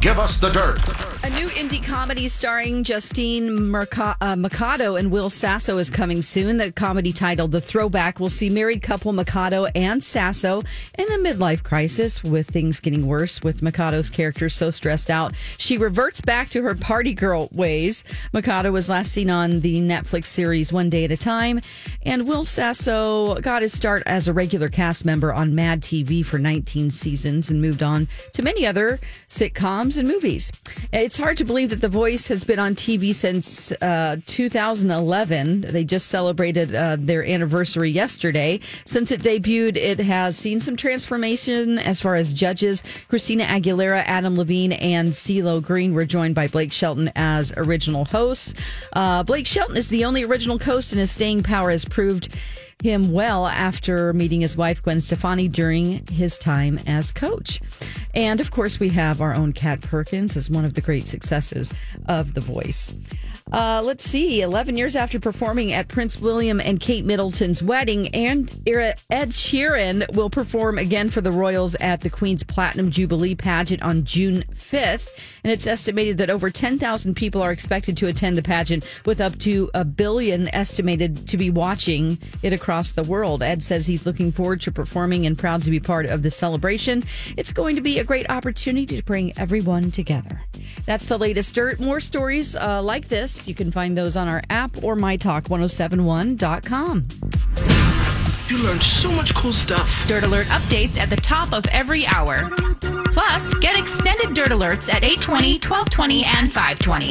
Give us the dirt. A new indie comedy starring Justine Merca- uh, Machado and Will Sasso is coming soon. The comedy titled The Throwback will see married couple Machado and Sasso in a midlife crisis with things getting worse with Machado's character so stressed out. She reverts back to her party girl ways. Machado was last seen on the Netflix series One Day at a Time, and Will Sasso got his start as a regular cast member on Mad TV for 19 seasons and moved on to many other sitcoms and movies. It's hard to believe that The Voice has been on TV since uh, 2011. They just celebrated uh, their anniversary yesterday. Since it debuted, it has seen some transformation as far as judges. Christina Aguilera, Adam Levine, and CeeLo Green were joined by Blake Shelton as original hosts. Uh, Blake Shelton is the only original host, and his staying power has proved him well after meeting his wife Gwen Stefani during his time as coach. And of course, we have our own Kat Perkins as one of the great successes of The Voice. Uh, let's see, 11 years after performing at Prince William and Kate Middleton's wedding, and Ed Sheeran will perform again for the Royals at the Queen's Platinum Jubilee pageant on June 5th. And it's estimated that over 10,000 people are expected to attend the pageant, with up to a billion estimated to be watching it across the world. Ed says he's looking forward to performing and proud to be part of the celebration. It's going to be a great opportunity to bring everyone together. That's the latest dirt. More stories uh, like this, you can find those on our app or mytalk1071.com. You learned so much cool stuff. Dirt Alert updates at the top of every hour. Plus, get extended Dirt Alerts at 820, 1220, and 520.